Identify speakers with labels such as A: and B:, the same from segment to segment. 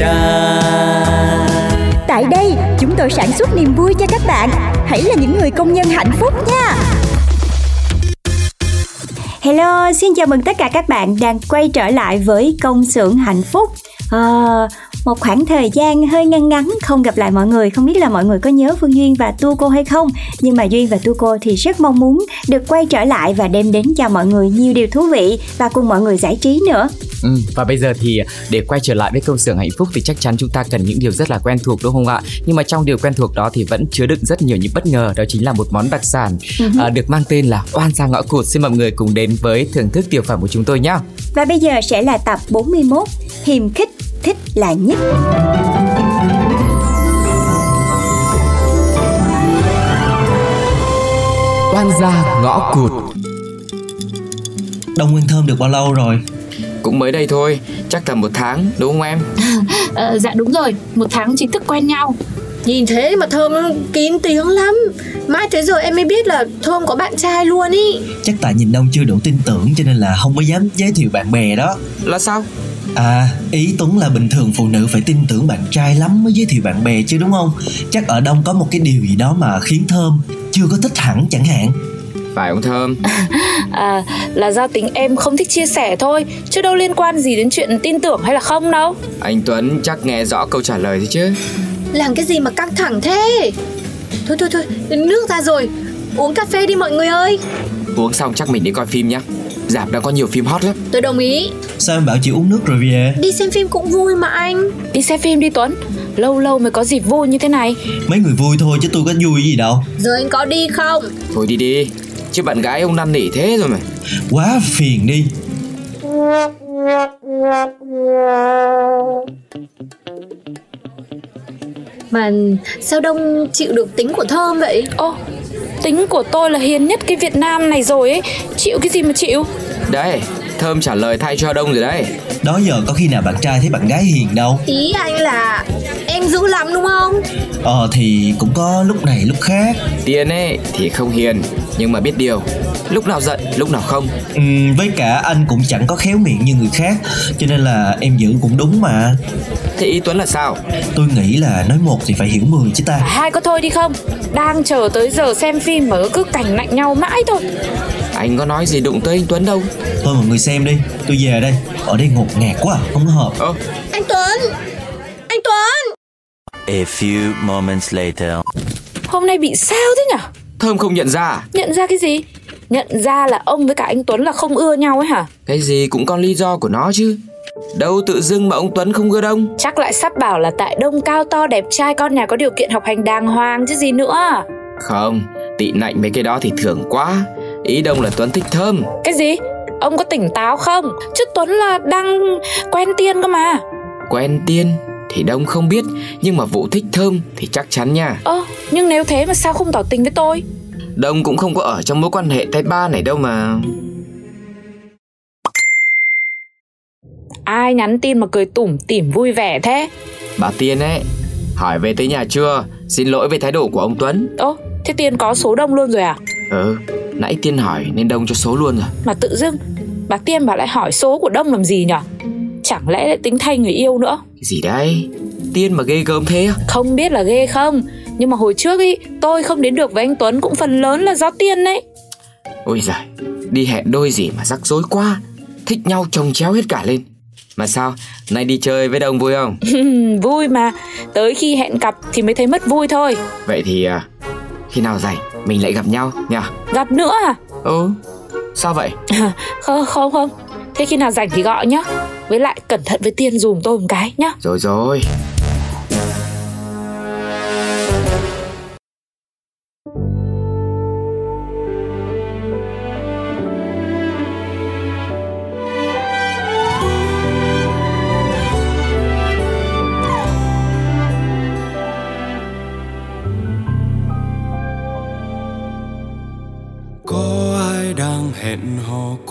A: đa.
B: Tại đây, chúng tôi sản xuất niềm vui cho các bạn. Hãy là những người công nhân hạnh phúc nha. Hello, xin chào mừng tất cả các bạn đang quay trở lại với công xưởng hạnh phúc. À, một khoảng thời gian hơi ngăn ngắn không gặp lại mọi người không biết là mọi người có nhớ phương duyên và tu cô hay không nhưng mà duyên và tu cô thì rất mong muốn được quay trở lại và đem đến cho mọi người nhiều điều thú vị và cùng mọi người giải trí nữa
C: Ừ, và bây giờ thì để quay trở lại với công xưởng hạnh phúc thì chắc chắn chúng ta cần những điều rất là quen thuộc đúng không ạ? Nhưng mà trong điều quen thuộc đó thì vẫn chứa đựng rất nhiều những bất ngờ đó chính là một món đặc sản à, được mang tên là oan gia ngõ cụt. Xin mọi người cùng đến với thưởng thức tiểu phẩm của chúng tôi nhé.
B: và bây giờ sẽ là tập 41 hiềm khích thích là nhất
C: Oan gia ngõ cụt.
D: Đông Nguyên Thơm được bao lâu rồi?
C: Cũng mới đây thôi, chắc tầm một tháng đúng không em?
E: Ờ, dạ đúng rồi, một tháng chính thức quen nhau.
F: Nhìn thế mà Thơm kín tiếng lắm. Mãi tới giờ em mới biết là Thơm có bạn trai luôn ý.
D: Chắc tại nhìn Đông chưa đủ tin tưởng cho nên là không có dám giới thiệu bạn bè đó.
C: Là sao?
D: À, ý Tuấn là bình thường phụ nữ phải tin tưởng bạn trai lắm mới giới thiệu bạn bè chứ đúng không? Chắc ở Đông có một cái điều gì đó mà khiến Thơm. Chưa có thích hẳn chẳng hạn
C: Phải ông Thơm.
E: à, Là do tính em không thích chia sẻ thôi Chứ đâu liên quan gì đến chuyện tin tưởng hay là không đâu
C: Anh Tuấn chắc nghe rõ câu trả lời thôi chứ.
F: Làm cái gì mà căng thẳng thế Thôi thôi thôi Nước ra rồi Uống cà phê đi mọi người ơi
C: Uống xong chắc mình đi coi phim nhá. Dạp đang có nhiều phim hot lắm.
F: Tôi đồng ý
D: Sao em bảo chị uống nước rồi về?
F: Đi xem phim cũng vui mà anh
E: Đi xem phim đi Tuấn Lâu lâu mới có dịp vui như thế này
D: Mấy người vui thôi chứ tôi có vui gì đâu
F: Giờ anh có đi không
C: Thôi đi đi. Chứ bạn gái ông năn nỉ thế rồi mà.
D: Quá phiền đi.
F: Mà sao Đông chịu được tính của Thơm vậy?
E: Ô, tính của tôi là hiền nhất cái Việt Nam này rồi ấy. Chịu cái gì mà chịu
C: Đấy, Thơm trả lời thay cho Đông rồi đấy.
D: Đó giờ có khi nào bạn trai thấy bạn gái hiền đâu
F: Ý anh là Em dữ lắm đúng không
D: Ờ thì cũng có lúc này lúc khác
C: Tiên ấy thì không hiền, nhưng mà biết điều. Lúc nào giận, lúc nào không.
D: Ừm, với cả anh cũng chẳng có khéo miệng như người khác Cho nên là em giữ cũng đúng mà
C: Thế ý Tuấn là sao?
D: Tôi nghĩ là nói một thì phải hiểu mười chứ ta
E: Hai có thôi đi không Đang chờ tới giờ xem phim mà cứ cảnh lạnh nhau mãi thôi
C: Anh có nói gì đụng tới anh Tuấn đâu.
D: Thôi mọi người xem đi Tôi về đây Ở đây ngột ngạt quá Không có hợp
C: Ơ,
F: Anh Tuấn Anh Tuấn
G: A few moments later.
E: Hôm nay bị sao thế nhở
C: Thơm không nhận ra à?
E: Nhận ra cái gì Nhận ra là ông với cả anh Tuấn là không ưa nhau ấy hả
C: Cái gì cũng có lý do của nó chứ. Đâu tự dưng mà ông Tuấn không ưa đông.
E: Chắc lại sắp bảo là tại đông cao to đẹp trai con nhà có điều kiện học hành đàng hoàng chứ gì nữa
C: Không, tị nạnh mấy cái đó thì thường quá. Ý đông là Tuấn thích Thơm.
E: Cái gì? Ông có tỉnh táo không? Chứ Tuấn là đang quen tiên cơ mà
C: Quen tiên thì đông không biết, nhưng mà vụ thích Thơm thì chắc chắn nha.
E: Ơ, nhưng nếu thế mà sao không tỏ tình với tôi?
C: Đông cũng không có ở trong mối quan hệ tay ba này đâu mà.
E: Ai nhắn tin mà cười tủm tỉm vui vẻ thế?
C: Bà Tiên ấy, hỏi về tới nhà chưa? Xin lỗi về thái độ của ông Tuấn.
E: Ơ, thế Tiên có số đông luôn rồi à?
C: Ừ, nãy Tiên hỏi nên đông cho số luôn rồi.
E: Mà tự dưng bà Tiên bà lại hỏi số của Đông làm gì nhở? Chẳng lẽ lại tính thay người yêu nữa?
C: Cái gì đấy? Tiên mà ghê gớm thế?
E: Không biết là ghê không Nhưng mà hồi trước ý Tôi không đến được với anh Tuấn cũng phần lớn là do Tiên đấy
C: Ôi giời, đi hẹn đôi gì mà rắc rối quá Thích nhau chồng chéo hết cả lên Mà sao, nay đi chơi với đông vui không?
E: Vui mà Tới khi hẹn cặp thì mới thấy mất vui thôi
C: Vậy thì à,
A: khi nào rảnh mình lại gặp nhau nha
E: Gặp nữa à?
A: Ừ. Sao vậy?
E: Không không không. Thế khi nào rảnh thì gọi nhá. Với lại cẩn thận với tiền dùm tôi một cái nhá.
A: Rồi rồi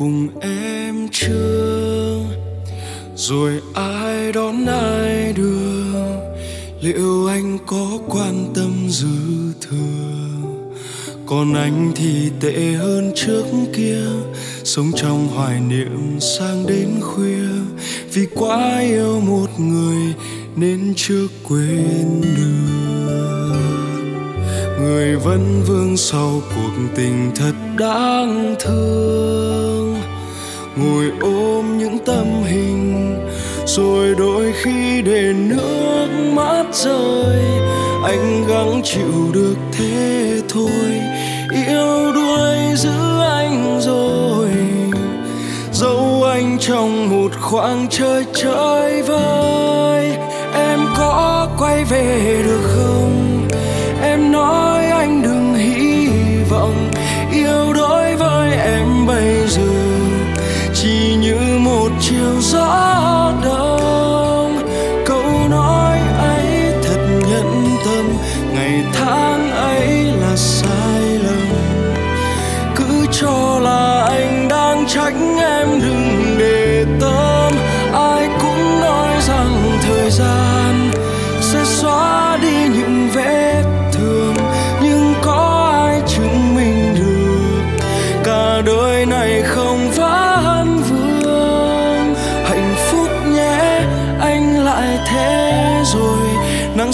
H: cùng em chưa? Rồi ai đón ai đưa? Liệu anh có quan tâm dư thừa? Còn anh thì tệ hơn trước kia, sống trong hoài niệm sang đến khuya. Vì quá yêu một người nên chưa quên được. Người vẫn vương sau cuộc tình thật đáng thương ngồi ôm những tấm hình, rồi đôi khi để nước mắt rơi. Anh gắng chịu được thế thôi, yêu đuối giữ anh rồi. Dẫu anh trong một khoảng trời chơi vơi em có quay về được không? Em nói anh đừng hy vọng, yêu đối với em bây giờ chiều gió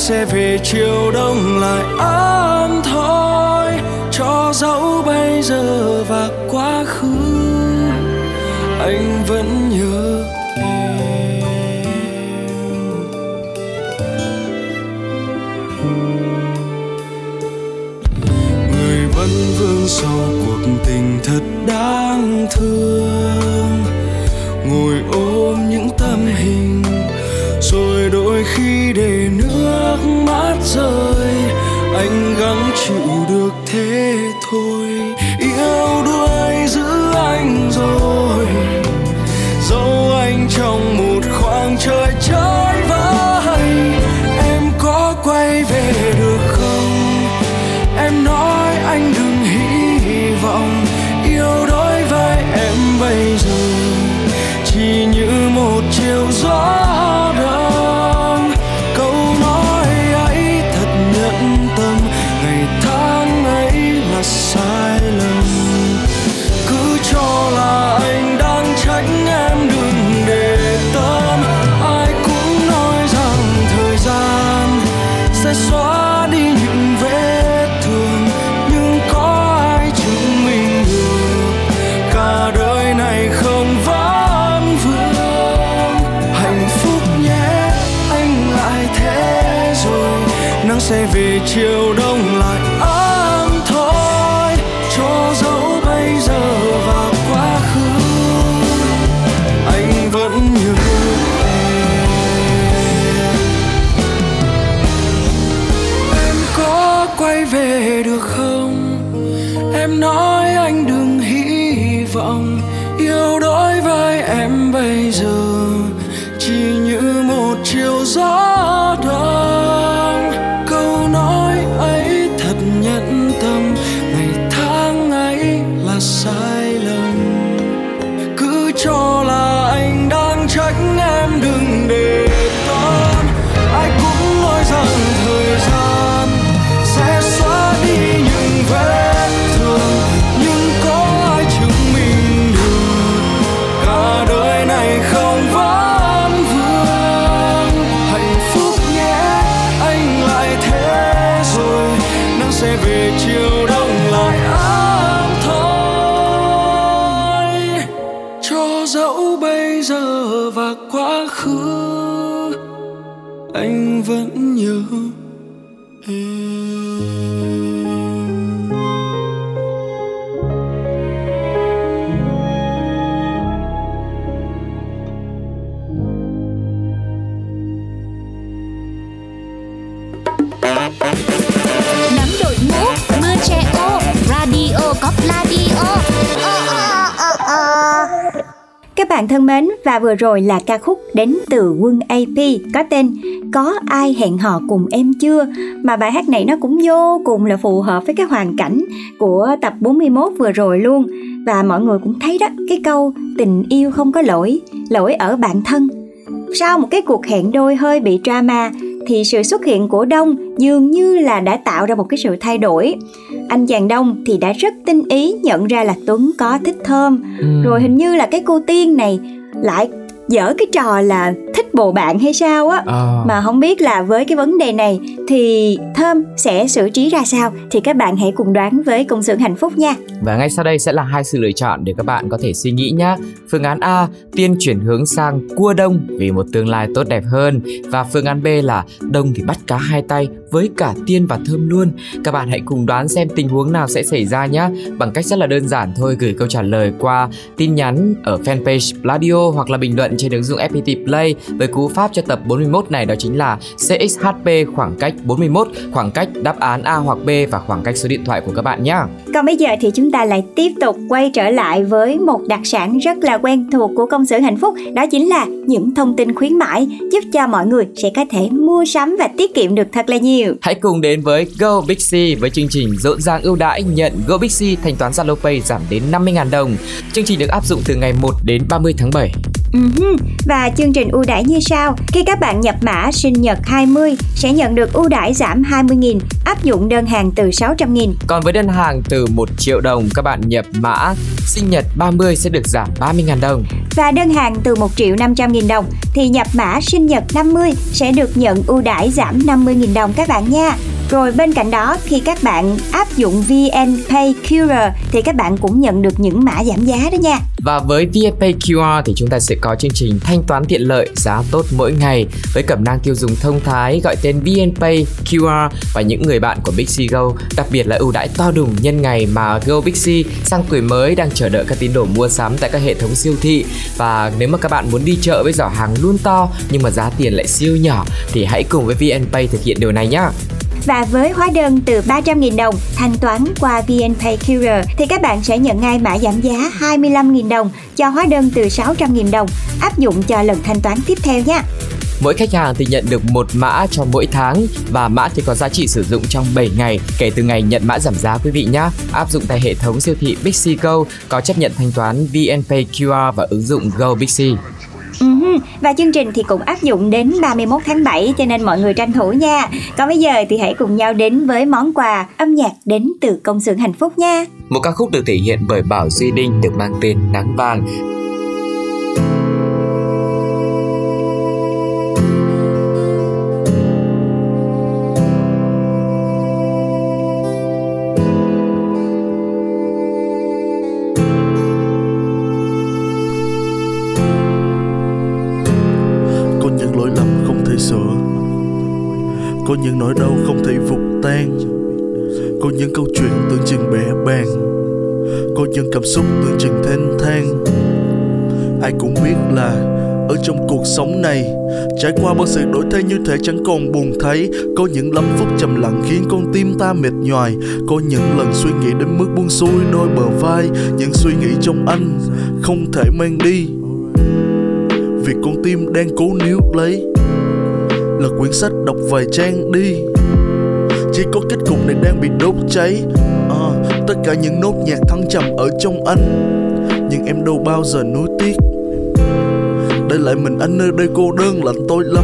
H: sẽ về chiều đông lại ấm thôi. Cho dẫu bây giờ và quá khứ, anh vẫn nhớ em. Người vẫn vương sau cuộc tình thật đáng thương. Ngồi ôm những tấm hình yêu đối với em bây giờ. anh vẫn nhớ em.
B: Bạn thân mến, và vừa rồi là ca khúc đến từ quân AP có tên Có ai hẹn hò cùng em chưa? Mà bài hát này nó cũng vô cùng là phù hợp với cái hoàn cảnh của tập 41 vừa rồi luôn. Và mọi người cũng thấy đó, cái câu tình yêu không có lỗi, lỗi ở bản thân. Sau một cái cuộc hẹn đôi hơi bị drama thì sự xuất hiện của Đông dường như là đã tạo ra một cái sự thay đổi. Anh chàng Đông thì đã rất tinh ý nhận ra là Tuấn có thích thơm. Ừ. Rồi hình như là cái cô Tiên này lại dở cái trò là bồ bạn hay sao á. À. mà không biết là với cái vấn đề này thì thơm sẽ xử trí ra sao? Thì các bạn hãy cùng đoán với công xưởng hạnh phúc nha.
A: Và ngay sau đây sẽ là hai sự lựa chọn để các bạn có thể suy nghĩ nhé phương án a tiên chuyển hướng sang cua đông vì một tương lai tốt đẹp hơn. Và phương án b là đông thì bắt cá hai tay với cả tiên và thơm luôn. Các bạn hãy cùng đoán xem tình huống nào sẽ xảy ra nhé bằng cách rất là đơn giản thôi gửi câu trả lời qua tin nhắn ở fanpage Pladio hoặc là bình luận trên ứng dụng FPT Play. Với cú pháp cho tập 41 này đó chính là CXHP khoảng cách 41, khoảng cách đáp án A hoặc B và khoảng cách số điện thoại của các bạn nhé.
B: Còn bây giờ thì chúng ta lại tiếp tục quay trở lại với một đặc sản rất là quen thuộc của công xưởng hạnh phúc đó chính là những thông tin khuyến mãi giúp cho mọi người sẽ có thể mua sắm và tiết kiệm được thật là nhiều.
A: Hãy cùng đến với Go Big C với chương trình rộn ràng ưu đãi nhận Go Big C thanh toán Zalo Pay giảm đến 50.000 đồng. Chương trình được áp dụng từ ngày 1 đến 30 tháng 7.
B: Uh-huh. Và chương trình ưu đãi như sau. Khi các bạn nhập mã sinh nhật 20 sẽ nhận được ưu đãi giảm 20.000 áp dụng đơn hàng từ 600.000
A: Còn với đơn hàng từ 1 triệu đồng các bạn nhập mã sinh nhật 30 sẽ được giảm 30.000 đồng.
B: Và đơn hàng từ 1 triệu 500.000 đồng thì nhập mã sinh nhật 50 sẽ được nhận ưu đãi giảm 50.000 đồng các bạn nha. Rồi bên cạnh đó khi các bạn áp dụng VN Pay QR thì các bạn cũng nhận được những mã giảm giá đó nha.
A: Và với VNPay QR thì chúng ta sẽ có chương trình thanh toán tiện lợi giá tốt mỗi ngày với cẩm nang tiêu dùng thông thái gọi tên VNPay QR và những người bạn của Bixi Go, đặc biệt là ưu đãi to đùng nhân ngày mà Go Bixi sang tuổi mới đang chờ đợi các tín đồ mua sắm tại các hệ thống siêu thị và nếu mà các bạn muốn đi chợ với giỏ hàng luôn to nhưng mà giá tiền lại siêu nhỏ thì hãy cùng với VNPay thực hiện điều này nhé.
B: Và với hóa đơn từ 300.000 đồng thanh toán qua VNPay QR thì các bạn sẽ nhận ngay mã giảm giá 25.000 đồng cho hóa đơn từ 600.000 đồng áp dụng cho lần thanh toán tiếp theo nhé.
A: Mỗi khách hàng thì nhận được một mã cho mỗi tháng và mã thì có giá trị sử dụng trong 7 ngày kể từ ngày nhận mã giảm giá, quý vị nhé. Áp dụng tại hệ thống siêu thị Bixi Go có chấp nhận thanh toán VNPay QR và ứng dụng Go Bixi.
B: Uh-huh. Và chương trình thì cũng áp dụng đến 31 tháng 7 cho nên mọi người tranh thủ nha. Còn bây giờ thì hãy cùng nhau đến với món quà âm nhạc đến từ công xưởng hạnh phúc nha.
A: Một ca khúc được thể hiện bởi Bảo Duy Đinh được mang tên Nắng Vàng
I: cuộc sống này. Trải qua bao sự đổi thay như thể chẳng còn buồn thấy có những lắm phút trầm lặng khiến con tim ta mệt nhoài. Có những lần suy nghĩ đến mức buông xuôi đôi bờ vai những suy nghĩ trong anh không thể mang đi. Vì con tim đang cố níu lấy lật quyển sách đọc vài trang đi. Chỉ có kết cục này đang bị đốt cháy. À, tất cả những nốt nhạc thăng trầm ở trong anh. Nhưng em đâu bao giờ nuối tiếc để lại mình anh nơi đây cô đơn lạnh tôi lắm.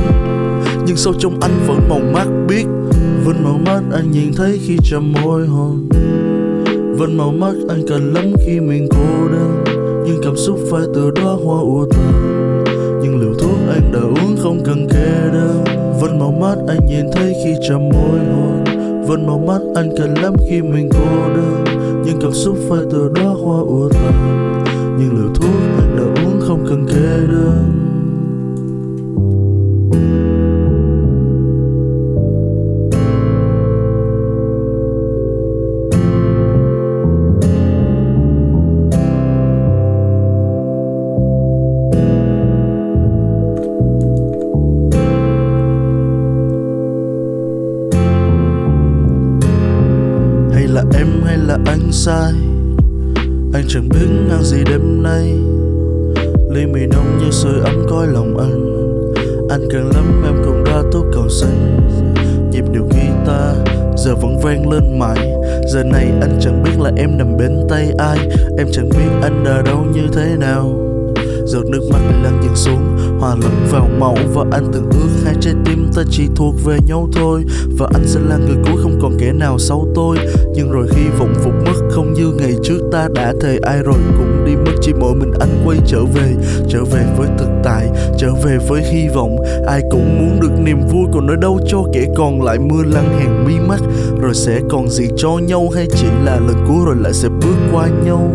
I: Nhưng sâu trong anh vẫn màu mắt biết. Vẫn màu mắt anh nhìn thấy khi chạm môi hôn vẫn màu mắt anh cần lắm khi mình cô đơn. Nhưng cảm xúc phải từ đó hoa ùa tàn. Nhưng liều thuốc anh đã uống không cần kê đơn. Vẫn màu mắt anh nhìn thấy khi chạm môi hôn vẫn màu mắt anh cần lắm khi mình cô đơn. Nhưng cảm xúc phải từ đó hoa ùa tàn. Nhưng liều thuốc anh đã uống chẳng biết anh ở đâu, như thế nào. Giọt nước mắt lăn dần xuống, hòa lẫn vào máu và anh từng ước hai trái tim ta chỉ thuộc về nhau thôi. Và anh sẽ là người cuối không còn kẻ nào sau tôi. Nhưng rồi khi vọng phục mất, không như ngày trước ta đã thề ai rồi. Cũng đi mất chỉ mỗi mình anh quay trở về trở về với thực tại, trở về với hy vọng. Ai cũng muốn được niềm vui còn ở đâu cho kẻ còn lại mưa lăn hàng mi mắt. Rồi sẽ còn gì cho nhau hay chỉ là lần cuối rồi lại sẽ bước qua nhau.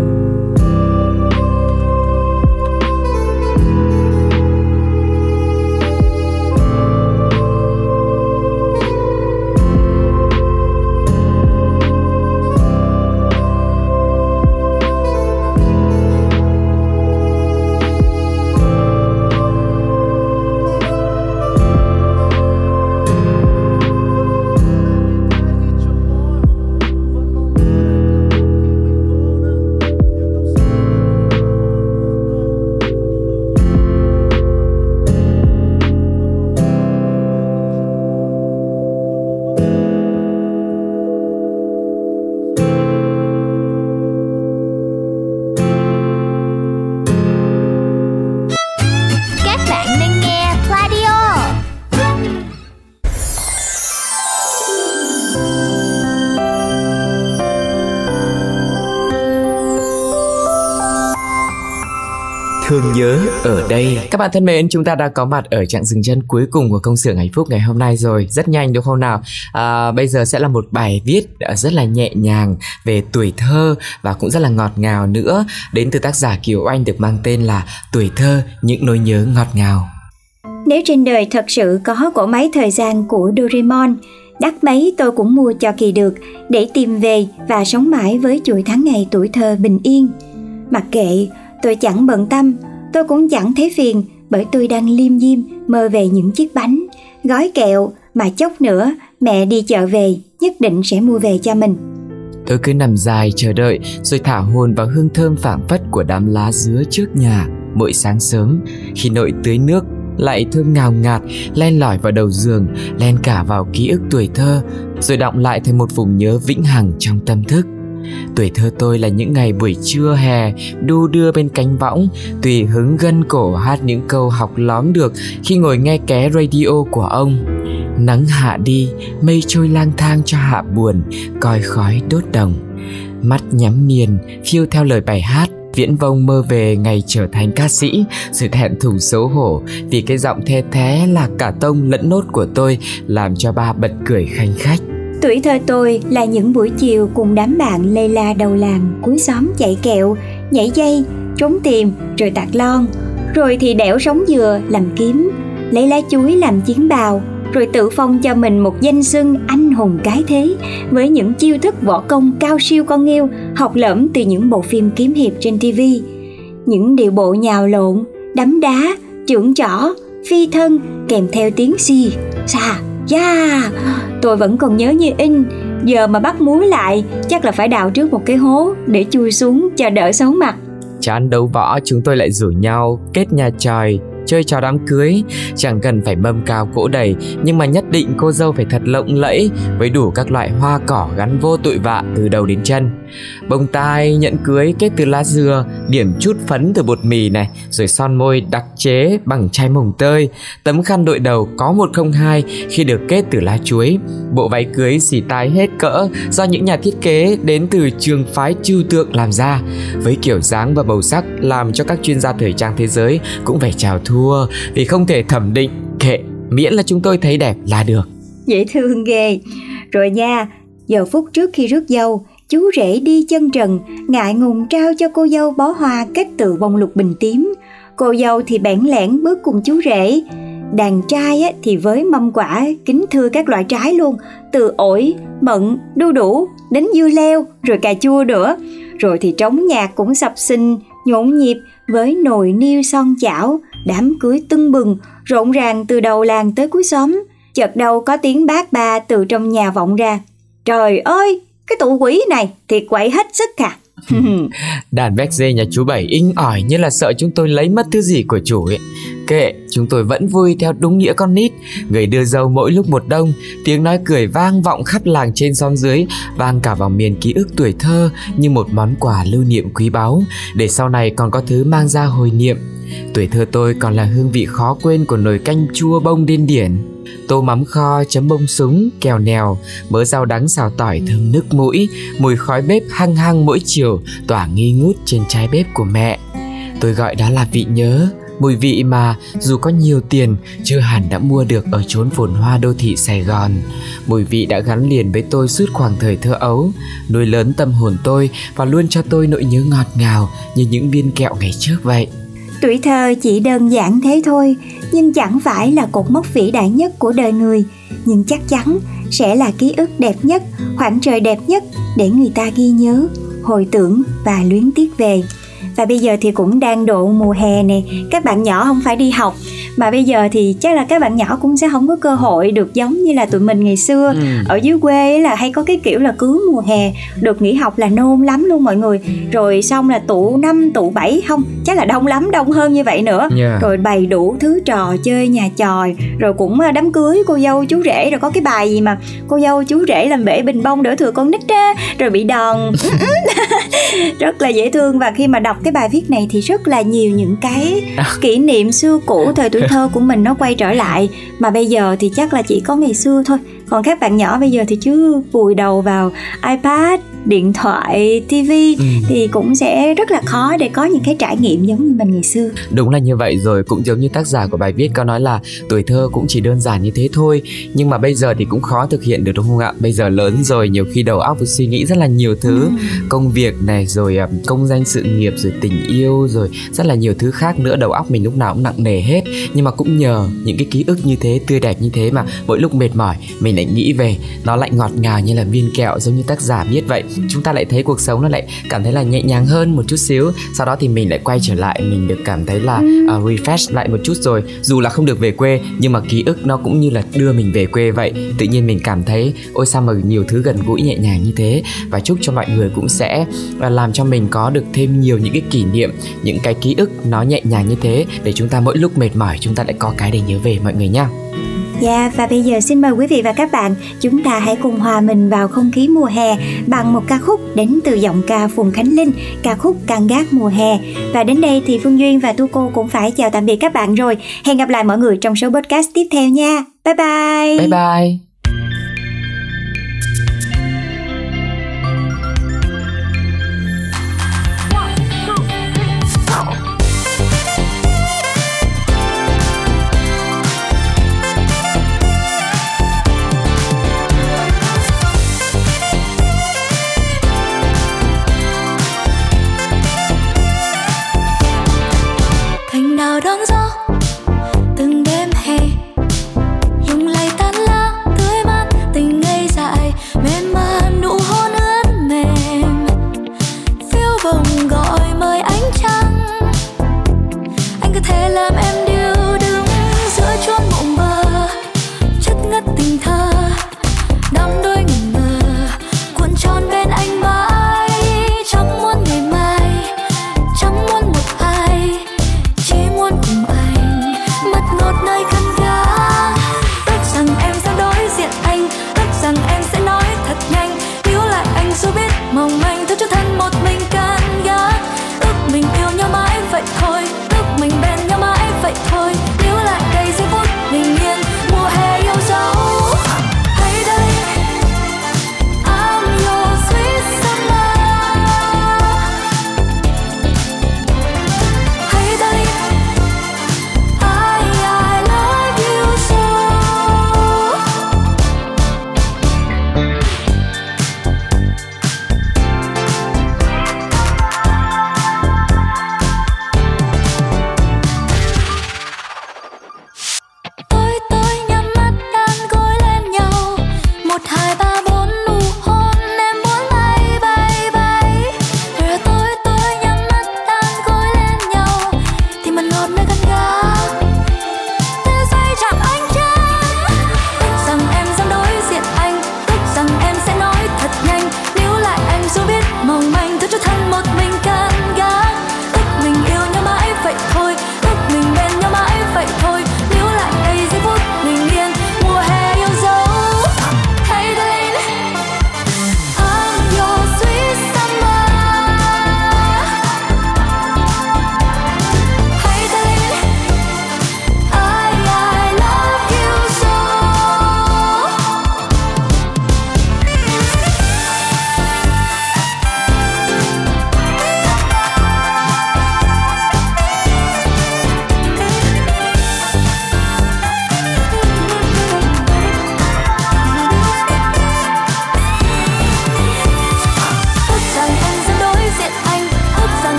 A: Đây. Các bạn thân mến chúng ta đã có mặt ở chặng dừng chân cuối cùng của công xưởng hạnh phúc ngày hôm nay rồi. Rất nhanh đúng không nào? À, bây giờ sẽ là một bài viết rất là nhẹ nhàng về tuổi thơ và cũng rất là ngọt ngào nữa. Đến từ tác giả kiều anh được mang tên là tuổi thơ những nỗi nhớ ngọt ngào.
B: Nếu trên đời thật sự có cỗ máy thời gian của Doraemon, đắt mấy tôi cũng mua cho kỳ được để tìm về và sống mãi với chuỗi tháng ngày tuổi thơ bình yên. Mặc kệ, tôi chẳng bận tâm, tôi cũng chẳng thấy phiền bởi tôi đang liêm diêm mơ về những chiếc bánh, gói kẹo mà chốc nữa mẹ đi chợ về nhất định sẽ mua về cho mình.
A: tôi cứ nằm dài chờ đợi rồi thả hồn vào hương thơm phảng phất của đám lá dứa trước nhà mỗi sáng sớm khi nội tưới nước lại thơm ngào ngạt len lỏi vào đầu giường len cả vào ký ức tuổi thơ rồi đọng lại thành một vùng nhớ vĩnh hằng trong tâm thức Tuổi thơ tôi là những ngày buổi trưa hè đu đưa bên cánh võng Tùy hứng gân cổ hát những câu học lóm được khi ngồi nghe ké radio của ông. Nắng hạ đi, mây trôi lang thang cho hạ buồn, coi khói đốt đồng. Mắt nhắm nghiền, phiêu theo lời bài hát Viễn vông mơ về ngày trở thành ca sĩ. Sự thẹn thùng xấu hổ Vì cái giọng the thé là cả tông lẫn nốt của tôi Làm cho ba bật cười khanh khách.
B: Tuổi thơ tôi là những buổi chiều cùng đám bạn lây la đầu làng cuối xóm chạy kẹo, nhảy dây, trốn tìm rồi tạt lon. Rồi thì đẽo sống dừa làm kiếm, lấy lá chuối làm chiến bào, rồi tự phong cho mình một danh xưng anh hùng cái thế với những chiêu thức võ công cao siêu con yêu học lẫm từ những bộ phim kiếm hiệp trên TV. Những điệu bộ nhào lộn, đấm đá, trưởng chỏ, phi thân kèm theo tiếng xì, xà, da. Tôi vẫn còn nhớ như in, giờ mà bắt muối lại chắc là phải đào trước một cái hố để chui xuống cho đỡ xấu mặt.
A: Chán đấu võ chúng tôi lại rủ nhau kết nhà tròi chơi trò đám cưới. Chẳng cần phải mâm cao cỗ đầy, nhưng mà nhất định cô dâu phải thật lộng lẫy với đủ các loại hoa cỏ gắn vô tội vạ từ đầu đến chân. Bông tai, nhẫn cưới kết từ lá dừa, điểm chút phấn từ bột mì này, rồi son môi đặc chế bằng chai mồng tơi. Tấm khăn đội đầu có một không hai khi được kết từ lá chuối. Bộ váy cưới xỉ tai hết cỡ, do những nhà thiết kế đến từ trường phái trừu tượng làm ra. Với kiểu dáng và màu sắc làm cho các chuyên gia thời trang thế giới cũng phải chào thua vì không thể thẩm định kệ miễn là chúng tôi thấy đẹp là được
B: Dễ thương ghê. Rồi nha, giờ phút trước khi rước dâu, chú rể đi chân trần, ngại ngùng trao cho cô dâu bó hoa kết từ bông lục bình tím. Cô dâu thì bẽn lẽn bước cùng chú rể. Đàn trai thì với mâm quả kính thưa các loại trái luôn, từ ổi, mận, đu đủ, đến dưa leo, rồi cà chua nữa. Rồi thì trống nhạc cũng sập sinh, nhộn nhịp với nồi niêu son chảo, đám cưới tưng bừng, rộn ràng từ đầu làng tới cuối xóm. Chợt đâu có tiếng bác ba từ trong nhà vọng ra. Trời ơi, cái tụ quỷ này thiệt quậy hết sức à.
A: Đàn béc dê nhà chú Bảy inh ỏi như là sợ chúng tôi lấy mất thứ gì của chủ ấy. Kệ, chúng tôi vẫn vui theo đúng nghĩa con nít. Người đưa dâu mỗi lúc một đông, tiếng nói cười vang vọng khắp làng trên xóm dưới, vang cả vào miền ký ức tuổi thơ như một món quà lưu niệm quý báu, để sau này còn có thứ mang ra hồi niệm. Tuổi thơ tôi còn là hương vị khó quên của nồi canh chua bông điên điển tô mắm kho chấm bông súng kèo nèo mớ rau đắng xào tỏi thơm nước mũi mùi khói bếp hăng hăng mỗi chiều tỏa nghi ngút trên trái bếp của mẹ tôi gọi đó là vị nhớ mùi vị mà dù có nhiều tiền chưa hẳn đã mua được ở chốn phồn hoa đô thị Sài Gòn. Mùi vị đã gắn liền với tôi suốt khoảng thời thơ ấu, nuôi lớn tâm hồn tôi và luôn cho tôi nỗi nhớ ngọt ngào như những viên kẹo ngày trước vậy.
B: Tuổi thơ chỉ đơn giản thế thôi, nhưng chẳng phải là cột mốc vĩ đại nhất của đời người, nhưng chắc chắn sẽ là ký ức đẹp nhất, khoảng trời đẹp nhất để người ta ghi nhớ, hồi tưởng và luyến tiếc về và bây giờ thì cũng đang độ mùa hè nè. Các bạn nhỏ không phải đi học. Mà bây giờ thì chắc là các bạn nhỏ cũng sẽ không có cơ hội được giống như là tụi mình ngày xưa. Ừ. ở dưới quê là hay có cái kiểu là cứ mùa hè được nghỉ học là nôn lắm luôn mọi người. Rồi xong là tụ năm tụ bảy không chắc là đông lắm đông hơn như vậy nữa. Yeah. rồi bày đủ thứ trò chơi nhà tròi rồi cũng à, đám cưới cô dâu chú rể. Rồi có cái bài gì mà cô dâu chú rể làm bể bình bông đỡ thừa con nít á rồi bị đòn. Rất là dễ thương. Và khi mà đọc cái bài viết này thì rất là nhiều những cái kỷ niệm xưa cũ thời tuổi thơ của mình nó quay trở lại. Mà bây giờ thì chắc là chỉ có ngày xưa thôi. Còn các bạn nhỏ bây giờ thì chứ vùi đầu vào ipad điện thoại tv ừ. thì cũng sẽ rất là khó để có những cái trải nghiệm giống như mình ngày xưa
A: đúng là như vậy rồi cũng giống như tác giả của bài viết có nói là tuổi thơ cũng chỉ đơn giản như thế thôi nhưng mà bây giờ thì cũng khó thực hiện được đúng không ạ bây giờ lớn rồi nhiều khi đầu óc suy nghĩ rất là nhiều thứ ừ. công việc này rồi à, công danh sự nghiệp rồi tình yêu rồi rất là nhiều thứ khác nữa đầu óc mình lúc nào cũng nặng nề hết nhưng mà cũng nhờ những cái ký ức như thế tươi đẹp như thế mà mỗi lúc mệt mỏi mình lại nghĩ về nó lại ngọt ngào như là viên kẹo giống như tác giả viết vậy chúng ta lại thấy cuộc sống nó lại cảm thấy là nhẹ nhàng hơn một chút xíu. Sau đó thì mình lại quay trở lại mình được cảm thấy là uh, refresh lại một chút rồi. Dù là không được về quê nhưng mà ký ức nó cũng như là đưa mình về quê vậy. Tự nhiên mình cảm thấy ôi sao mà nhiều thứ gần gũi nhẹ nhàng như thế? Và chúc cho mọi người cũng sẽ uh, làm cho mình có được thêm nhiều những cái kỷ niệm những cái ký ức nó nhẹ nhàng như thế để chúng ta mỗi lúc mệt mỏi chúng ta lại có cái để nhớ về mọi người nha
B: yeah, và bây giờ xin mời quý vị và các bạn chúng ta hãy cùng hòa mình vào không khí mùa hè bằng một ca khúc đến từ giọng ca Phùng Khánh Linh, ca khúc Càng gác mùa hè. Và đến đây thì Phương Duyên và Tu Cô cũng phải chào tạm biệt các bạn rồi. Hẹn gặp lại mọi người trong số podcast tiếp theo nha. Bye bye.
A: Bye bye.